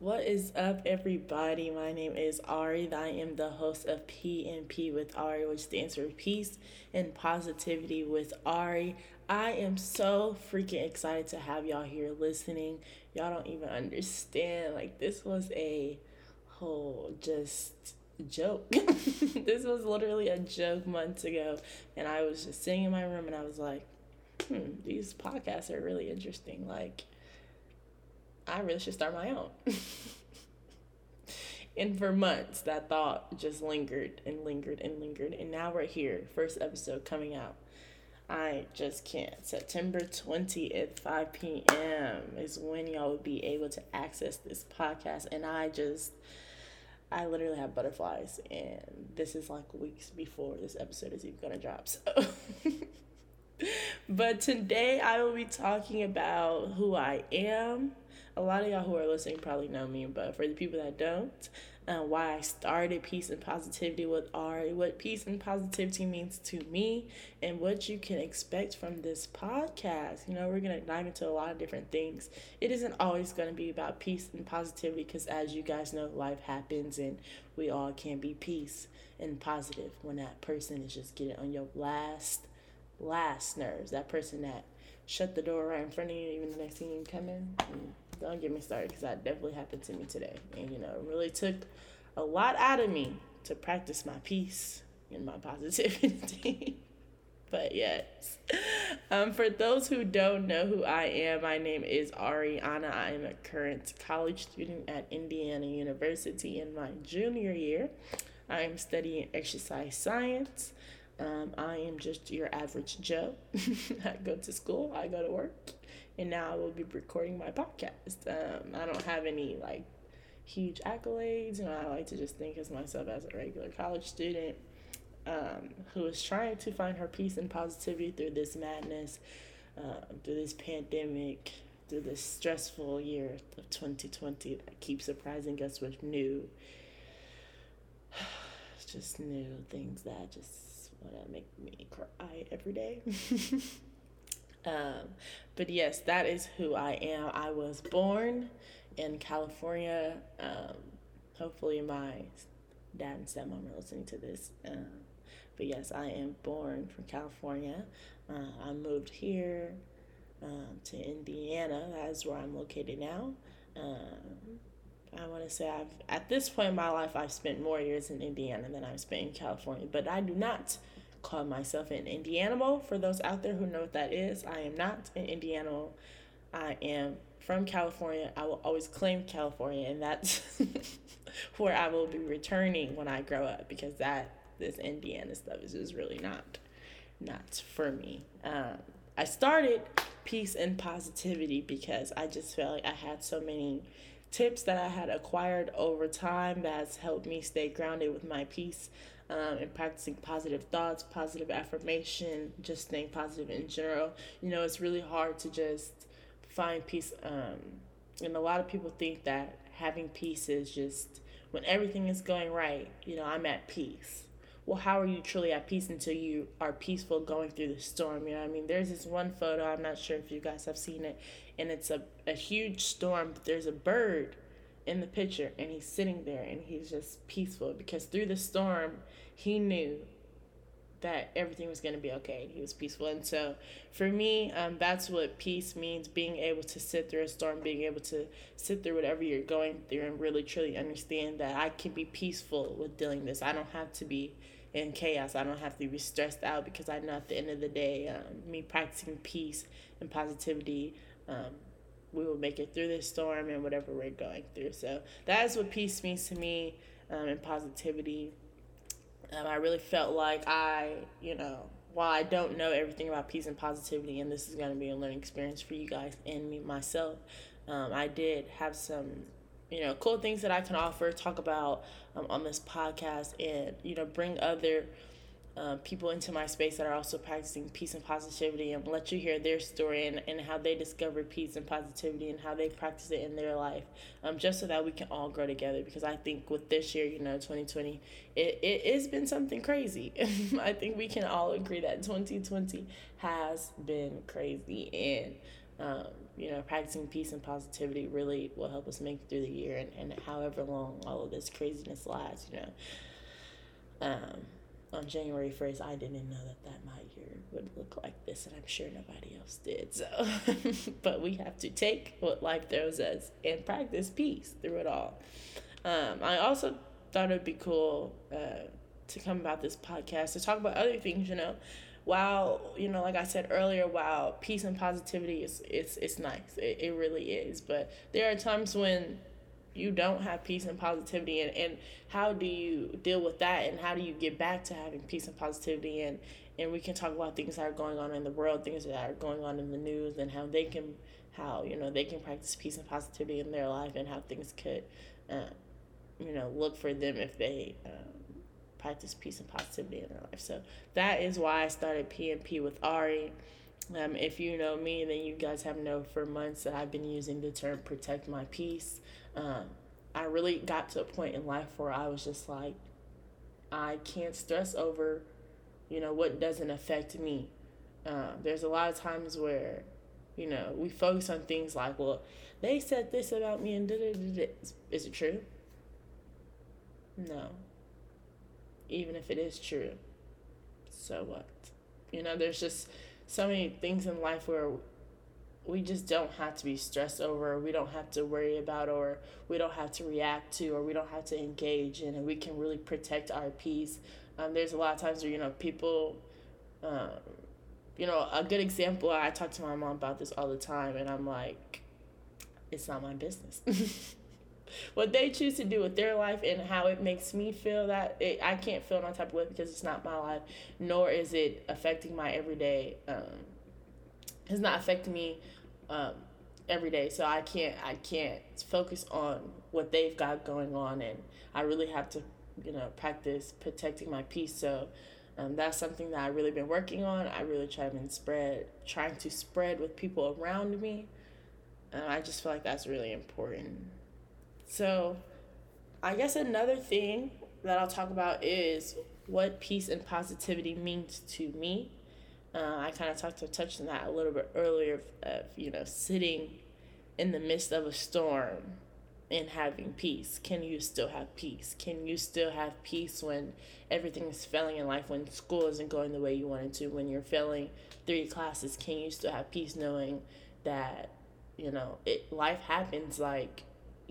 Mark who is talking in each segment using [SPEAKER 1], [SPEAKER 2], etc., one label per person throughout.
[SPEAKER 1] What is up, everybody? My name is Ari. I am the host of PNP with Ari, which stands for Peace and Positivity with Ari. I am so freaking excited to have y'all here listening. Y'all don't even understand. Like, this was a whole just joke. this was literally a joke months ago. And I was just sitting in my room and I was like, hmm, these podcasts are really interesting. Like, I really should start my own. and for months, that thought just lingered and lingered and lingered. And now we're here, first episode coming out. I just can't. September 20th, 5 p.m. is when y'all will be able to access this podcast. And I just, I literally have butterflies. And this is like weeks before this episode is even going to drop. So. but today I will be talking about who I am a lot of y'all who are listening probably know me, but for the people that don't, uh, why I started Peace and Positivity with Ari, what peace and positivity means to me, and what you can expect from this podcast. You know, we're going to dive into a lot of different things. It isn't always going to be about peace and positivity because, as you guys know, life happens and we all can be peace and positive when that person is just getting on your last, last nerves. That person that shut the door right in front of you, even the next thing you come in. Don't get me started because that definitely happened to me today. And, you know, it really took a lot out of me to practice my peace and my positivity. but yes. Um, for those who don't know who I am, my name is Ariana. I am a current college student at Indiana University in my junior year. I am studying exercise science. Um, I am just your average Joe. I go to school, I go to work, and now I will be recording my podcast. Um, I don't have any like huge accolades. You know, I like to just think of myself as a regular college student um, who is trying to find her peace and positivity through this madness, uh, through this pandemic, through this stressful year of 2020 that keeps surprising us with new, just new things that just want to make me cry every day. Um, but yes, that is who I am. I was born in California. Um, hopefully, my dad and stepmom are listening to this. Um, but yes, I am born from California. Uh, I moved here um, to Indiana. That is where I'm located now. Um, I want to say I've at this point in my life I've spent more years in Indiana than I've spent in California, but I do not call myself an Indianimal. For those out there who know what that is, I am not an Indianimal. I am from California. I will always claim California, and that's where I will be returning when I grow up because that this Indiana stuff is just really not not for me. Um, I started peace and positivity because I just felt like I had so many tips that I had acquired over time that's helped me stay grounded with my peace um, and practicing positive thoughts, positive affirmation, just staying positive in general. You know, it's really hard to just find peace. Um, and a lot of people think that having peace is just when everything is going right, you know, I'm at peace. Well, how are you truly at peace until you are peaceful going through the storm? You know I mean? There's this one photo, I'm not sure if you guys have seen it, and it's a, a huge storm, but there's a bird in the picture and he's sitting there and he's just peaceful because through the storm he knew that everything was going to be okay and he was peaceful. And so for me um, that's what peace means being able to sit through a storm being able to sit through whatever you're going through and really truly understand that i can be peaceful with dealing this. I don't have to be in chaos. I don't have to be stressed out because i know at the end of the day um, me practicing peace and positivity um, we will make it through this storm and whatever we're going through. So that is what peace means to me um, and positivity. Um, I really felt like I, you know, while I don't know everything about peace and positivity, and this is going to be a learning experience for you guys and me myself, um, I did have some, you know, cool things that I can offer, talk about um, on this podcast, and you know, bring other uh, people into my space that are also practicing peace and positivity and let you hear their story and, and how they discovered peace and positivity and how they practice it in their life um, just so that we can all grow together. Because i think with this year you know 2020 it, it has been something crazy. I think we can all agree that 2020 has been crazy. And um, you know, practicing peace and positivity really will help us make it through the year and, and however long all of this craziness lasts, you know. Um, on January 1st, I didn't know that that my year would look like this, and I'm sure nobody else did. So, but we have to take what life throws us and practice peace through it all. Um, I also thought it'd be cool uh, to come about this podcast to talk about other things, you know. While, you know, like I said earlier, while peace and positivity is it's it's nice. It, it really is. But there are times when you don't have peace and positivity and, and how do you deal with that and how do you get back to having peace and positivity? And and we can talk about things that are going on in the world things that are going on in the news and how they can how you know they can practice peace and positivity in their life and how things could uh, you know look for them if they um, practice peace and positivity in their life. So that is why i started pnp with ari. Um, if you know me, then you guys have known for months that I've been using the term protect my peace. Um, I really got to a point in life where I was just like, I can't stress over, you know, what doesn't affect me. Uh, there's a lot of times where, you know, we focus on things like, well, they said this about me and da da da. Is it true? No. Even if it is true, so what? You know, there's just so many things in life where we just don't have to be stressed over, we don't have to worry about, or we don't have to react to, or we don't have to engage in, and we can really protect our peace. Um, there's a lot of times where, you know, people, um, you know, a good example, I talk to my mom about this all the time, and I'm like, it's not my business. what they choose to do with their life and how it makes me feel that it, I can't feel no type of way because it's not my life, nor is it affecting my everyday um, it's not affecting me um, every day. So I can't I can't focus on what they've got going on, and I really have to you know practice protecting my peace. So. Um, that's something that I've really been working on. I really try to spread, trying to spread with people around me. And I just feel like that's really important. So, I guess another thing that I'll talk about is what peace and positivity means to me. Uh, I kind of talked to touched on that a little bit earlier of, of, you know sitting in the midst of a storm and having peace. Can you still have peace? Can you still have peace when everything is failing in life? When school isn't going the way you wanted to? When you're failing three classes, can you still have peace knowing that you know it life happens like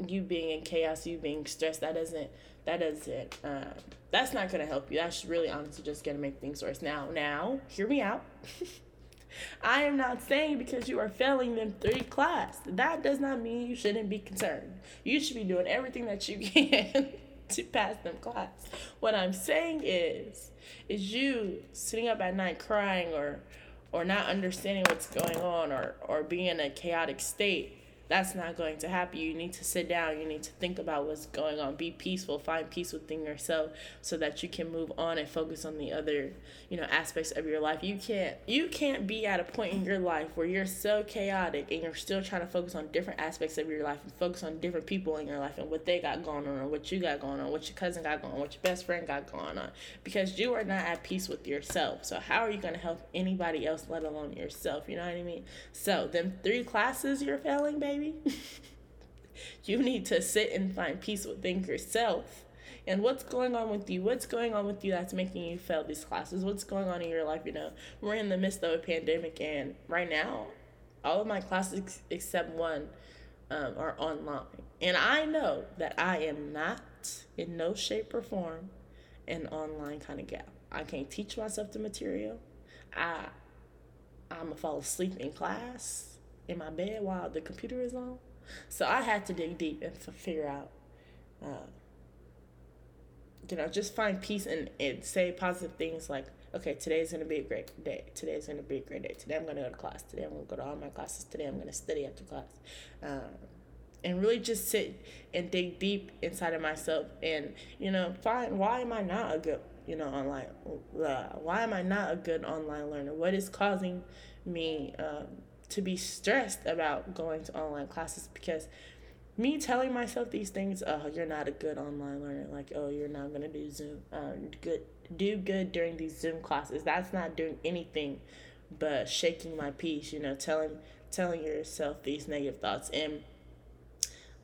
[SPEAKER 1] you being in chaos, you being stressed, that doesn't that doesn't um, that's not gonna help you. That's really honestly just gonna make things worse. Now, now, hear me out. I am not saying because you are failing them three class. That does not mean you shouldn't be concerned. You should be doing everything that you can to pass them class. What I'm saying is, is you sitting up at night crying or or not understanding what's going on or or being in a chaotic state that's not going to happen. You need to sit down. You need to think about what's going on. Be peaceful. Find peace within yourself so that you can move on and focus on the other, you know, aspects of your life. You can't you can't be at a point in your life where you're so chaotic and you're still trying to focus on different aspects of your life and focus on different people in your life and what they got going on what you got going on, what your cousin got going on, what your best friend got going on. Because you are not at peace with yourself. So how are you gonna help anybody else, let alone yourself? You know what I mean? So them three classes you're failing, baby baby. you need to sit and find peace within yourself. And what's going on with you? What's going on with you that's making you fail these classes? What's going on in your life? You know, we're in the midst of a pandemic, and right now, all of my classes except one um, are online. And I know that I am not, in no shape or form, an online kind of gal. I can't teach myself the material. I I'm gonna fall asleep in class in my bed while the computer is on. So I had to dig deep and figure out, uh, you know, just find peace and, and say positive things like, okay, today's to be a great day. Today's to be a great day. Today I'm to go to class. Today I'm to go to all my classes. Today I'm to study after class. Um, and really just sit and dig deep inside of myself and, you know, find why am I not a good, you know, online, uh, why am I not a good online learner? What is causing me, um, to be stressed about going to online classes because me telling myself these things, oh, you're not a good online learner, like, oh, you're not gonna do Zoom, um, good, do good during these Zoom classes. That's not doing anything but shaking my peace, you know, telling telling yourself these negative thoughts. And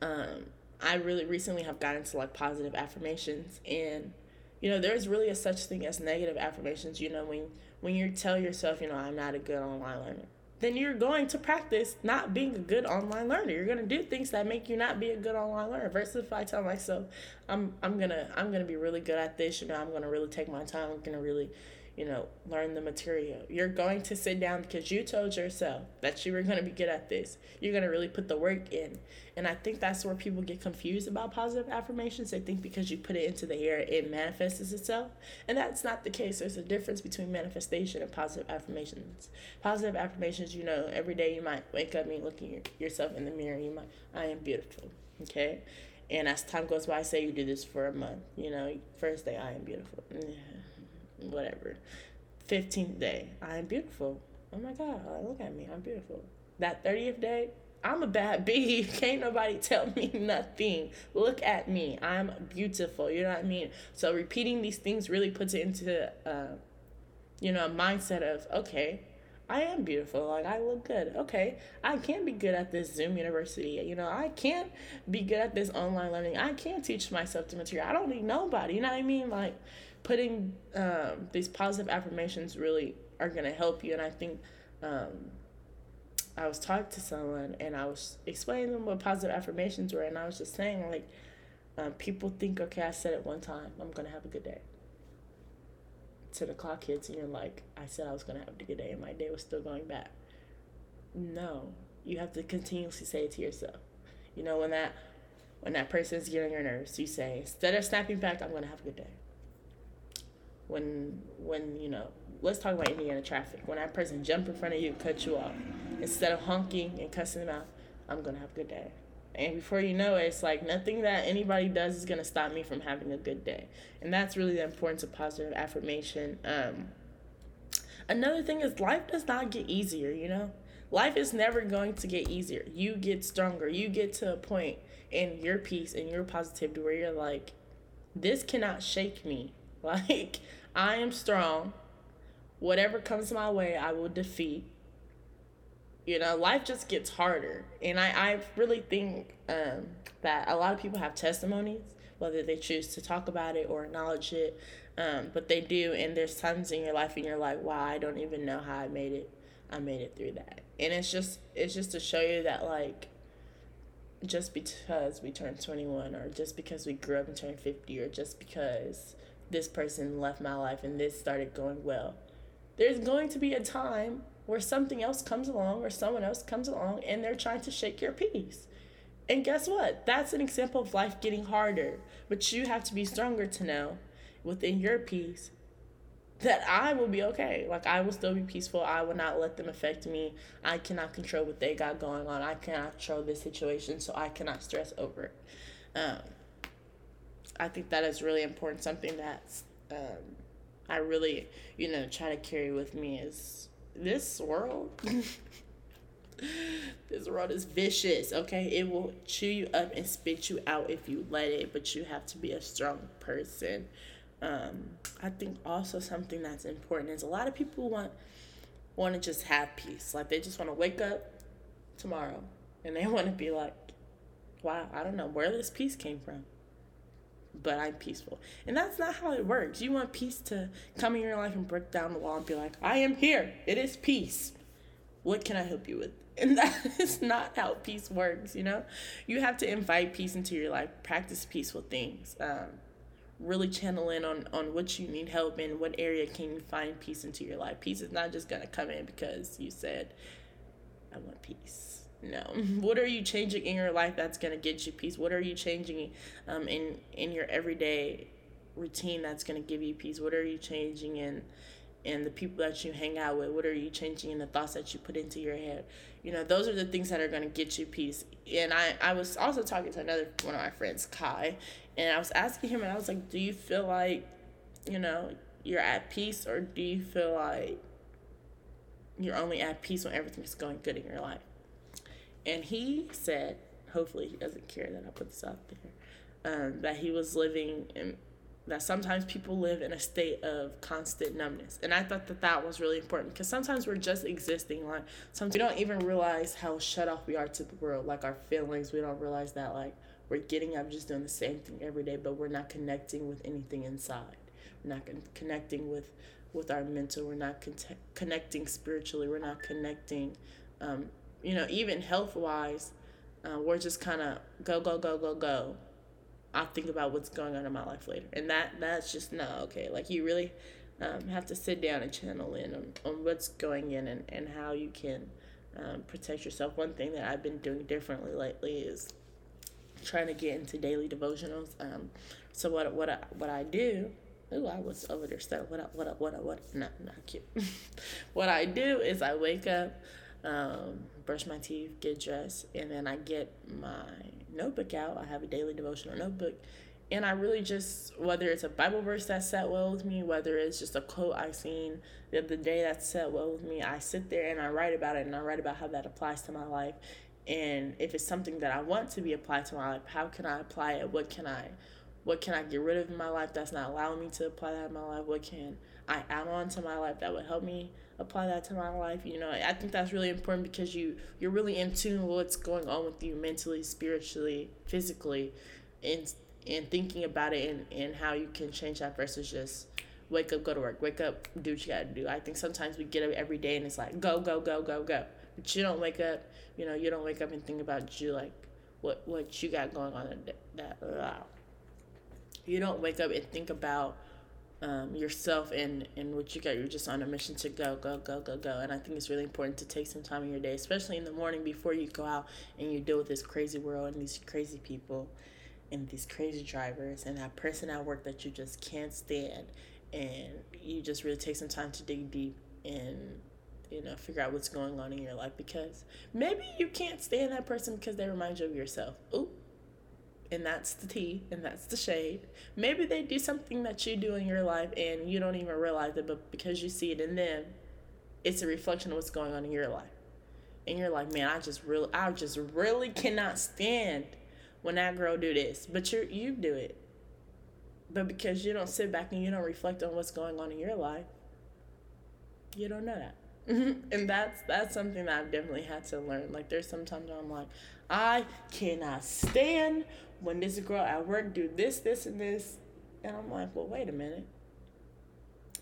[SPEAKER 1] um, I really recently have gotten to like positive affirmations and you know there's really a such thing as negative affirmations you know when when you tell yourself you know i'm not a good online learner then you're going to practice not being a good online learner. You're gonna do things that make you not be a good online learner. Versus if I tell myself, I'm I'm gonna I'm gonna be really good at this, you know, I'm gonna really take my time, I'm gonna really, you know, learn the material. You're going to sit down because you told yourself that you were going to be good at this. You're going to really put the work in. And I think that's where people get confused about positive affirmations. They think because you put it into the air, it manifests itself. And that's not the case. There's a difference between manifestation and positive affirmations. Positive affirmations, you know, every day you might wake up and look at yourself in the mirror. You might, I am beautiful. Okay. And as time goes by, say you do this for a month. You know, first day, I am beautiful. Yeah whatever. 15th day, I am beautiful. Oh my God, look at me, I'm beautiful. That 30th day, I'm a bad bee. Can't nobody tell me nothing. Look at me. I'm beautiful. You know what I mean? So repeating these things really puts it into, uh, you know, a mindset of, okay, I am beautiful. Like I look good. Okay, I can be good at this Zoom University. You know, I can't be good at this online learning. I can't teach myself the material. I don't need nobody. You know what I mean? Like putting um, these positive affirmations really are going to help you. And I think um, I was talking to someone and I was explaining them what positive affirmations were. And I was just saying, like, um, people think, okay, I said it one time, I'm going to have a good day. To the clock hits and you're like, I said I was going to have a good day and my day was still going bad. No, you have to continuously say it to yourself. You know, when that when that person's getting your nerves, you say, instead of snapping back, I'm going to have a good day when when you know let's talk about Indiana traffic. When that person jump in front of you, cut you off, instead of honking and cussing them out, I'm gonna have a good day. And before you know it, it's like nothing that anybody does is gonna stop me from having a good day. And that's really the importance of positive affirmation. Um, another thing is life does not get easier. You know, life is never going to get easier. You get stronger. You get to a point in your peace and your positivity where you're like, this cannot shake me Like, I am strong. Whatever comes my way, I will defeat. You know, life just gets harder. And I, I really think um, that a lot of people have testimonies, whether they choose to talk about it or acknowledge it. Um, but they do. And there's times in your life and you're like, wow, I don't even know how I made it. I made it through that. And it's just, it's just to show you that, like, just because we turned 21 or just because we grew up and turned 50 or just because this person left my life and this started going well. There's going to be a time where something else comes along or someone else comes along and they're trying to shake your peace. And guess what? That's an example of life getting harder. But you have to be stronger to know within your peace that I will be okay. Like I will still be peaceful. I will not let them affect me. I cannot control what they got going on. I cannot control this situation, so I cannot stress over it. Um, I think that is really important. Something that's um, I really, you know, try to carry with me is this world. this world is vicious, okay? It will chew you up and spit you out if you let it, but you have to be a strong person. Um, I think also something that's important is a lot of people want want to just have peace. Like they just want to wake up tomorrow and they want to be like, wow, I don't know where this peace came from but I'm peaceful. And that's not how it works. You want peace to come in your life and break down the wall and be like, I am here. It is peace. What can I help you with? And that is not how peace works, you know? You have to invite peace into your life, practice peaceful things. Um, really channel in on, on what you need help in, what area can you find peace into your life. Peace is not just going to come in because you said, I want peace no. What are you changing in your life that's going to get you peace? What are you changing um, in in your everyday routine that's going to give you peace? What are you changing in in the people that you hang out with? What are you changing in the thoughts that you put into your head? You know those are the things that are going to get you peace. And i i was also talking to another one of my friends kai and i was asking him and i was like do you feel like you know you're at peace or do you feel like you're only at peace when everything's going good in your life and he said, hopefully he doesn't care that I put this out there, um, that he was living in that sometimes people live in a state of constant numbness. And i thought that that was really important because sometimes we're just existing like sometimes we don't even realize how shut off we are to the world like our feelings. We don't realize that like we're getting up just doing the same thing every day but we're not connecting with anything inside. We're not con- connecting with with our mental. We're not con- connecting spiritually. We're not connecting um, you know even health wise uh, we're just kind of go go go go go I'll think about what's going on in my life later. And that that's just not okay. Like you really um, have to sit down and channel in on, on what's going in and, and how you can um, protect yourself. One thing that I've been doing differently lately is trying to get into daily devotionals. Um, so what what I, what I do Ooh, I was over there studying. What what what what? No, not cute. what I do is I wake up, um, brush my teeth, get dressed, and then I get my notebook out. I have a daily devotional notebook. And I really just, whether it's a Bible verse that sat well with me, whether it's just a quote I've seen the other day that sat well with me, I sit there and I write about it and I write about how that applies to my life. And if it's something that I want to be applied to my life, how can I apply it? What can I, what can I get rid of in my life that's not allowing me to apply that in my life? What can I add on to my life that would help me apply that to my life you know i think that's really important because you you're really in tune with what's going on with you mentally spiritually physically and and thinking about it and, and how you can change that versus just wake up go to work. Wake up do what you gotta do. I think sometimes we get up every day and it's like go go go go go. But you don't wake up you know you don't wake up and think about you like what what you got going on that, that you don't wake up and think about um, yourself and, and what you got. You're just on a mission to go, go, go, go, go. And I think it's really important to take some time in your day, especially in the morning before you go out and you deal with this crazy world and these crazy people and these crazy drivers and that person at work that you just can't stand. And you just really take some time to dig deep and you know figure out what's going on in your life because maybe you can't stand that person because they remind you of yourself. Ooh and that's the tea and that's the shade. Maybe they do something that you do in your life and you don't even realize it, but because you see it in them, it's a reflection of what's going on in your life. And you're like, man, I just really, I just really cannot stand when that girl do this, but you you do it. But because you don't sit back and you don't reflect on what's going on in your life, you don't know that. and that's that's something that I've definitely had to learn. Like there's sometimes I'm like, I cannot stand when this girl at work do this, this, and this. And I'm like, well, wait a minute.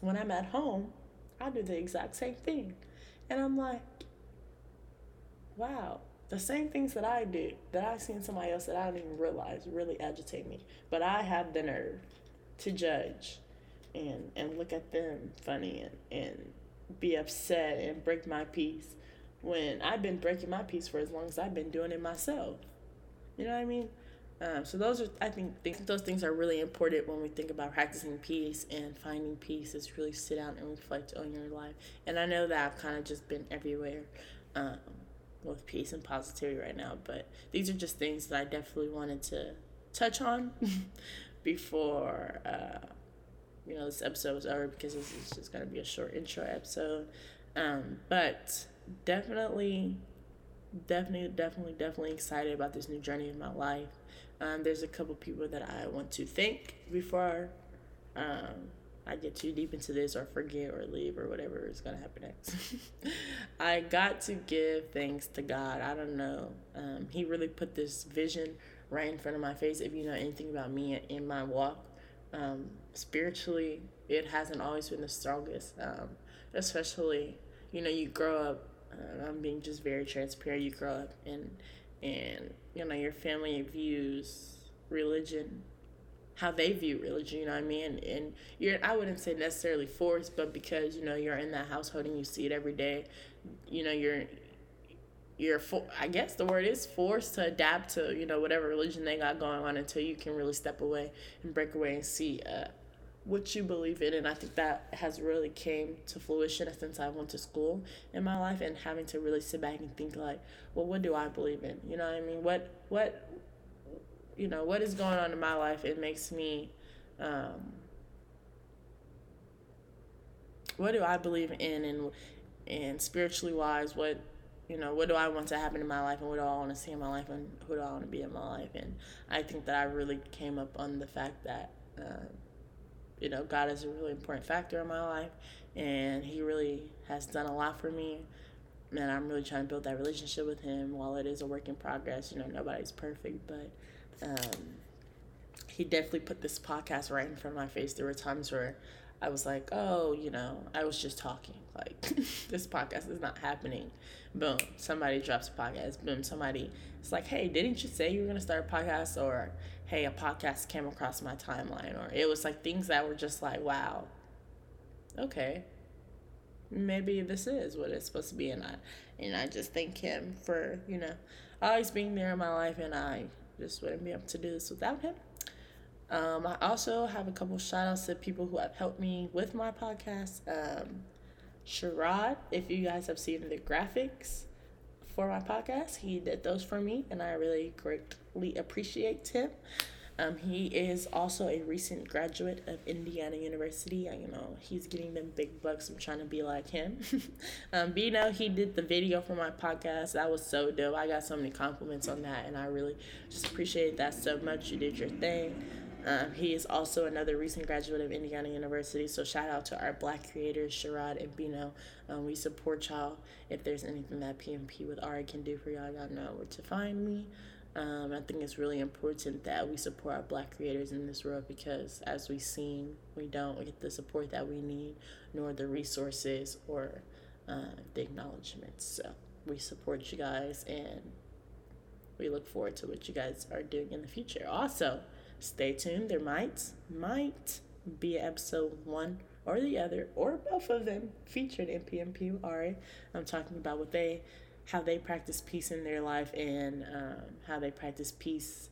[SPEAKER 1] When I'm at home, I do the exact same thing. And I'm like, wow, the same things that I do, that I see in somebody else that I don't even realize really agitate me. But I have the nerve to judge and, and look at them funny and, and be upset and break my peace when I've been breaking my peace for as long as I've been doing it myself. You know what I mean? Um, so those are, I think, those things are really important when we think about practicing peace and finding peace. Is really sit down and reflect on your life. And I know that I've kind of just been everywhere um, with peace and positivity right now, but these are just things that I definitely wanted to touch on before uh, you know this episode was over because this is just gonna be a short intro episode. Um, but definitely, definitely, definitely, definitely excited about this new journey in my life. Um, there's a couple people that I want to thank before um, I get too deep into this or forget or leave or whatever is going to happen next. I got to give thanks to God. I don't know. Um, he really put this vision right in front of my face. If you know anything about me in my walk, um, spiritually, it hasn't always been the strongest. Um, especially, you know, you grow up. Uh, I'm being just very transparent. You grow up and and you know your family views religion how they view religion you know what i mean and you're i wouldn't say necessarily forced but because you know you're in that household and you see it every day you know you're you're for i guess the word is forced to adapt to you know whatever religion they got going on until you can really step away and break away and see uh, what you believe in and i think that has really came to fruition since i went to school in my life and having to really sit back and think like well what do i believe in? You know what i mean? What what you know what is going on in my life? It makes me um, what do i believe in and and spiritually wise what you know what do i want to happen in my life and what do i want to see in my life and who do i want to be in my life? And i think that i really came up on the fact that uh, you know, God is a really important factor in my life, and He really has done a lot for me. And I'm really trying to build that relationship with Him while it is a work in progress. You know, nobody's perfect, but um, He definitely put this podcast right in front of my face. There were times where I was like, oh, you know, I was just talking. Like, this podcast is not happening. Boom, somebody drops a podcast. Boom, somebody, it's like, hey, didn't you say you were going to start a podcast? Or, hey, a podcast came across my timeline. Or it was like things that were just like, wow, okay, maybe this is what it's supposed to be. And I, and I just thank him for, you know, always being there in my life. And I just wouldn't be able to do this without him. Um, I also have a couple shout outs to people who have helped me with my podcast. Um, Sherrod, if you guys have seen the graphics for my podcast, he did those for me, and I really greatly appreciate him. Um, he is also a recent graduate of Indiana University. I, You know, he's getting them big bucks. I'm trying to be like him. um, but you know, he did the video for my podcast. That was so dope. I got so many compliments on that, and I really just appreciate that so much. You did your thing. Um, he is also another recent graduate of Indiana University. So shout out to our black creators, Sherrod and Bino. Um, we support y'all. If there's anything that PNP with Ari can do for y'all, y'all know where to find me. Um, I think it's really important that we support our black creators in this world because, as we've seen, we don't get the support that we need, nor the resources or uh, the acknowledgments. So we support you guys and we look forward to what you guys are doing in the future. Also, stay tuned. There might might be episode one or the other or both of them featured in PNP Ari. I'm talking about what they how they practice peace in their life and um, how they practice peace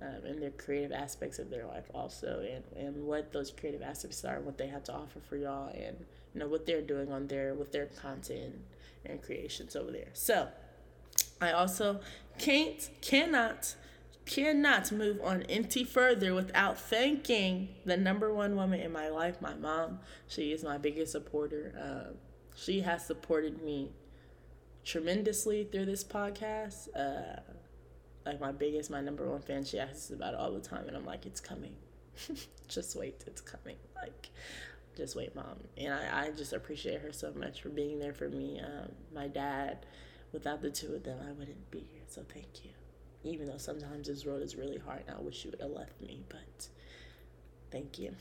[SPEAKER 1] um, in their creative aspects of their life also and, and what those creative aspects are and what they have to offer for y'all and you know what they're doing on their with their content and creations over there so i also can't cannot cannot move on any further without thanking the number one woman in my life, my mom. She is my biggest supporter. Uh, she has supported me tremendously through this podcast. Uh, like my biggest, my number one fan. She asks about it all the time, and I'm like, it's coming. just wait, it's coming. Like, just wait, mom. And I, I just appreciate her so much for being there for me. Um, my dad, without the two of them, I wouldn't be here. So thank you even though sometimes this road is really hard and I wish you would have left me, but thank you.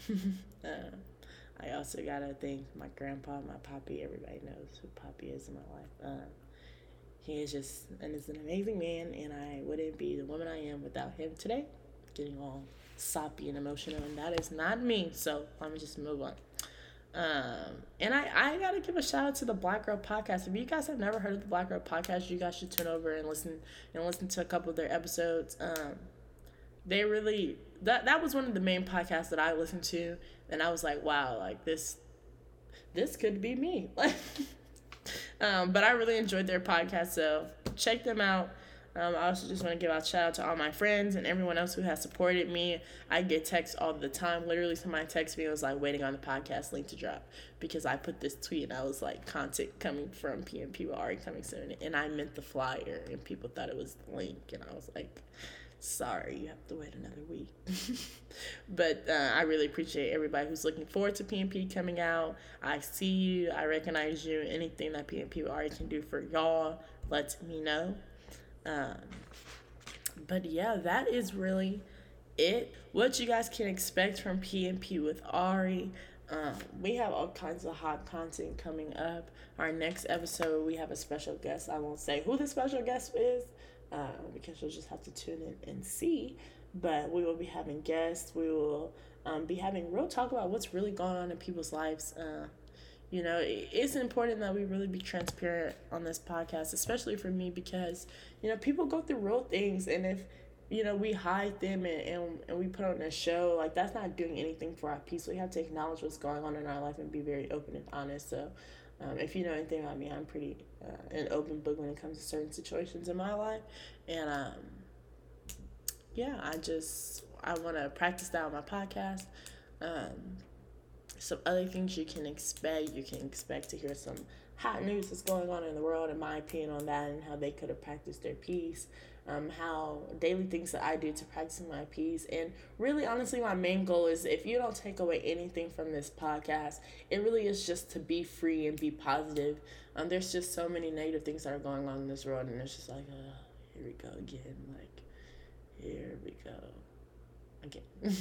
[SPEAKER 1] uh, I also gotta thank my grandpa, my poppy. Everybody knows who Poppy is in my life. Uh, he is just and is an amazing man, and I wouldn't be the woman I am without him today. Getting all soppy and emotional, and that is not me. So let me just move on. Um, and I, I gotta give a shout out to the Black Girl Podcast. If you guys have never heard of the Black Girl Podcast, you guys should turn over and listen and listen to a couple of their episodes. Um, they really that that was one of the main podcasts that I listened to, and I was like, wow, like this, this could be me. Like, um, but I really enjoyed their podcast, so check them out. Um, I also just want to give a shout out to all my friends and everyone else who has supported me. I get texts all the time. Literally, somebody texted me and was like, waiting on the podcast link to drop because I put this tweet and I was like, content coming from PNP will already coming soon. And I meant the flyer and people thought it was the link. And I was like, sorry, you have to wait another week. but uh, I really appreciate everybody who's looking forward to PNP coming out. I see you, I recognize you. Anything that PNP already can do for y'all, let me know. Um, but yeah, that is really it. What you guys can expect from PNP with Ari. Um, we have all kinds of hot content coming up. Our next episode, we have a special guest. I won't say who the special guest is uh, because you'll just have to tune in and see. But we will be having guests. We will um, be having real talk about what's really going on in people's lives. Uh, you know, it's important that we really be transparent on this podcast, especially for me, because, you know, people go through real things. And if, you know, we hide them and, and, and we put on a show, like, that's not doing anything for our peace. We have to acknowledge what's going on in our life and be very open and honest. So, um, if you know anything about me, I'm pretty uh, an open book when it comes to certain situations in my life. And, um, yeah, I just, I want to practice that on my podcast. Um, some other things you can expect. You can expect to hear some hot news that's going on in the world, in my opinion, on that and how they could have practiced their peace. um, how daily things that I do to practicing my peace. And really, honestly, my main goal is if you don't take away anything from this podcast, it really is just to be free and be positive. Um, there's just so many negative things that are going on in this world, and it's just like, uh, here we go again. Like, here we go again.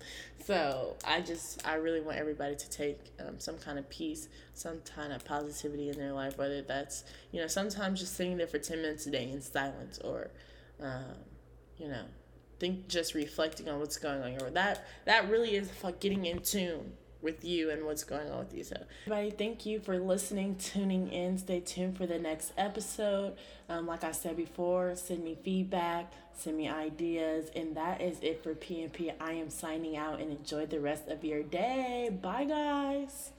[SPEAKER 1] so I just, I really want everybody to take um, some kind of peace, some kind of positivity in their life, whether that's, you know, sometimes just sitting there for 10 minutes a day in silence or, um, you know, think just reflecting on what's going on. That, that really is like getting in tune with you and what's going on with you. So, everybody, thank you for listening, tuning in. Stay tuned for the next episode. Um, like I said before, send me feedback, send me ideas, and that is it for PNP. I am signing out and enjoy the rest of your day. Bye, guys.